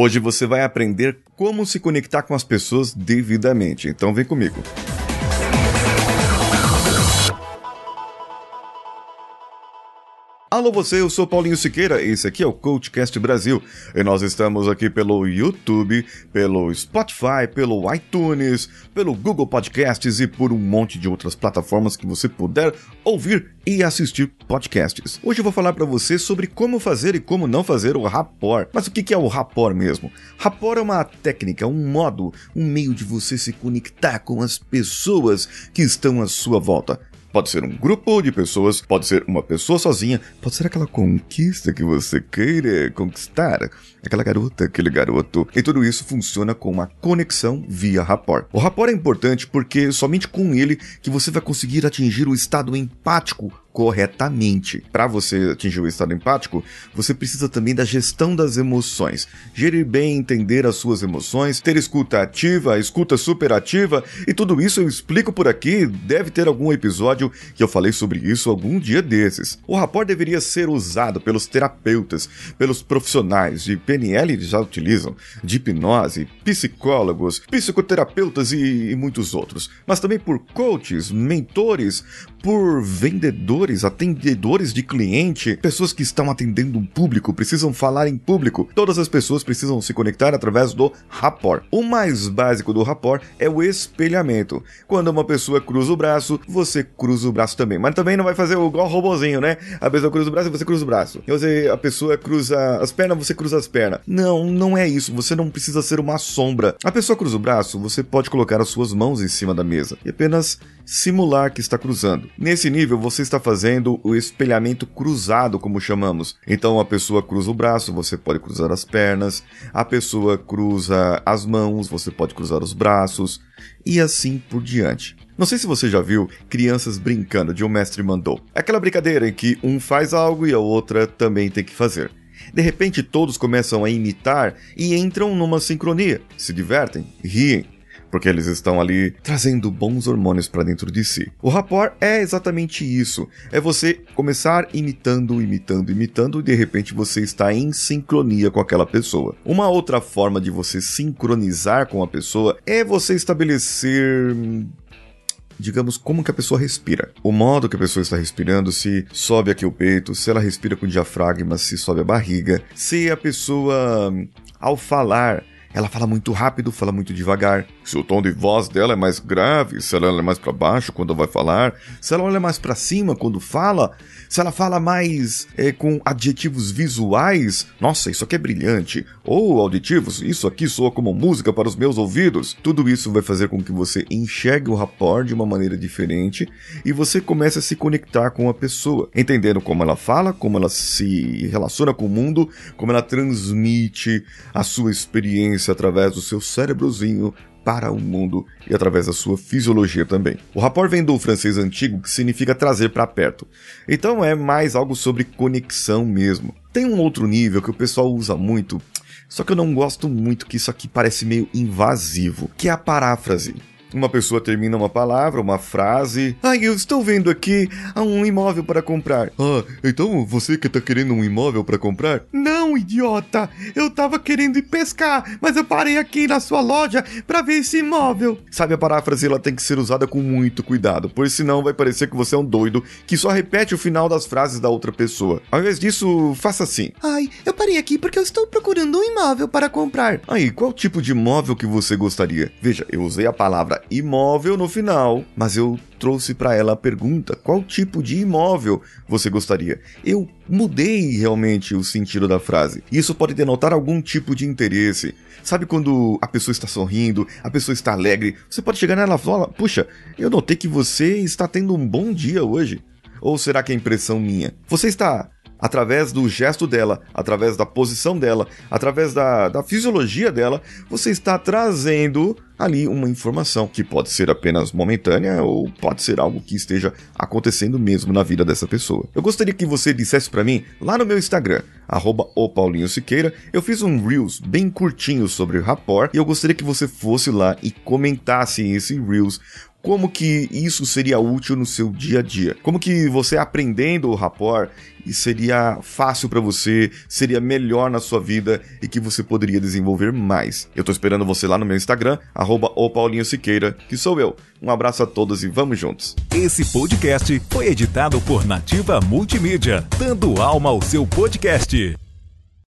Hoje você vai aprender como se conectar com as pessoas devidamente. Então vem comigo. Alô você, eu sou Paulinho Siqueira, esse aqui é o CoachCast Brasil e nós estamos aqui pelo YouTube, pelo Spotify, pelo iTunes, pelo Google Podcasts e por um monte de outras plataformas que você puder ouvir e assistir podcasts. Hoje eu vou falar para você sobre como fazer e como não fazer o rapport. Mas o que é o rapport mesmo? Rapport é uma técnica, um modo, um meio de você se conectar com as pessoas que estão à sua volta. Pode ser um grupo de pessoas, pode ser uma pessoa sozinha, pode ser aquela conquista que você queira conquistar, aquela garota, aquele garoto. E tudo isso funciona com uma conexão via rapport. O rapport é importante porque somente com ele que você vai conseguir atingir o estado empático corretamente. Para você atingir o estado empático, você precisa também da gestão das emoções. Gerir bem, entender as suas emoções, ter escuta ativa, escuta superativa e tudo isso eu explico por aqui. Deve ter algum episódio que eu falei sobre isso algum dia desses. O rapport deveria ser usado pelos terapeutas, pelos profissionais de PNL já utilizam, de hipnose, psicólogos, psicoterapeutas e, e muitos outros, mas também por coaches, mentores, por vendedores, atendedores de cliente, pessoas que estão atendendo um público, precisam falar em público. Todas as pessoas precisam se conectar através do rapport. O mais básico do rapport é o espelhamento. Quando uma pessoa cruza o braço, você cruza o braço também. Mas também não vai fazer igual o robozinho, né? A pessoa cruza o braço você cruza o braço. Você, a pessoa cruza as pernas, você cruza as pernas. Não, não é isso. Você não precisa ser uma sombra. A pessoa cruza o braço, você pode colocar as suas mãos em cima da mesa e apenas simular que está cruzando. Nesse nível, você está fazendo o espelhamento cruzado, como chamamos. Então, a pessoa cruza o braço, você pode cruzar as pernas, a pessoa cruza as mãos, você pode cruzar os braços, e assim por diante. Não sei se você já viu crianças brincando de um mestre mandou. Aquela brincadeira em que um faz algo e a outra também tem que fazer. De repente, todos começam a imitar e entram numa sincronia, se divertem, riem, porque eles estão ali trazendo bons hormônios para dentro de si. O rapport é exatamente isso. É você começar imitando, imitando, imitando e de repente você está em sincronia com aquela pessoa. Uma outra forma de você sincronizar com a pessoa é você estabelecer digamos, como que a pessoa respira. O modo que a pessoa está respirando, se sobe aqui o peito, se ela respira com diafragma, se sobe a barriga, se a pessoa, ao falar, ela fala muito rápido, fala muito devagar. Se o tom de voz dela é mais grave, se ela é mais para baixo quando vai falar, se ela olha mais para cima quando fala, se ela fala mais é, com adjetivos visuais, nossa, isso aqui é brilhante. Ou auditivos, isso aqui soa como música para os meus ouvidos. Tudo isso vai fazer com que você enxergue o rapport de uma maneira diferente e você comece a se conectar com a pessoa, entendendo como ela fala, como ela se relaciona com o mundo, como ela transmite a sua experiência através do seu cérebrozinho para o mundo e através da sua fisiologia também. O rapport vem do francês antigo que significa trazer para perto. Então é mais algo sobre conexão mesmo. Tem um outro nível que o pessoal usa muito, só que eu não gosto muito que isso aqui parece meio invasivo, que é a paráfrase. Uma pessoa termina uma palavra, uma frase. Ai, eu estou vendo aqui um imóvel para comprar. Ah, então você que está querendo um imóvel para comprar? Não, idiota! Eu estava querendo ir pescar, mas eu parei aqui na sua loja para ver esse imóvel. Sabe, a paráfrase ela tem que ser usada com muito cuidado, pois senão vai parecer que você é um doido que só repete o final das frases da outra pessoa. Ao invés disso, faça assim. Ai, eu parei aqui porque eu estou procurando um imóvel para comprar. Aí, qual tipo de imóvel que você gostaria? Veja, eu usei a palavra imóvel no final, mas eu trouxe para ela a pergunta: qual tipo de imóvel você gostaria? Eu mudei realmente o sentido da frase. Isso pode denotar algum tipo de interesse. Sabe quando a pessoa está sorrindo, a pessoa está alegre, você pode chegar nela e falar: "Puxa, eu notei que você está tendo um bom dia hoje". Ou será que é impressão minha? Você está através do gesto dela, através da posição dela, através da, da fisiologia dela, você está trazendo ali uma informação que pode ser apenas momentânea ou pode ser algo que esteja acontecendo mesmo na vida dessa pessoa. Eu gostaria que você dissesse para mim lá no meu Instagram, arroba o Paulinho Siqueira, eu fiz um Reels bem curtinho sobre rapport e eu gostaria que você fosse lá e comentasse esse Reels como que isso seria útil no seu dia a dia. Como que você aprendendo o rapport seria fácil para você, seria melhor na sua vida e que você poderia desenvolver mais. Eu tô esperando você lá no meu Instagram, arroba Siqueira, que sou eu. Um abraço a todos e vamos juntos. Esse podcast foi editado por Nativa Multimídia, dando alma ao seu podcast.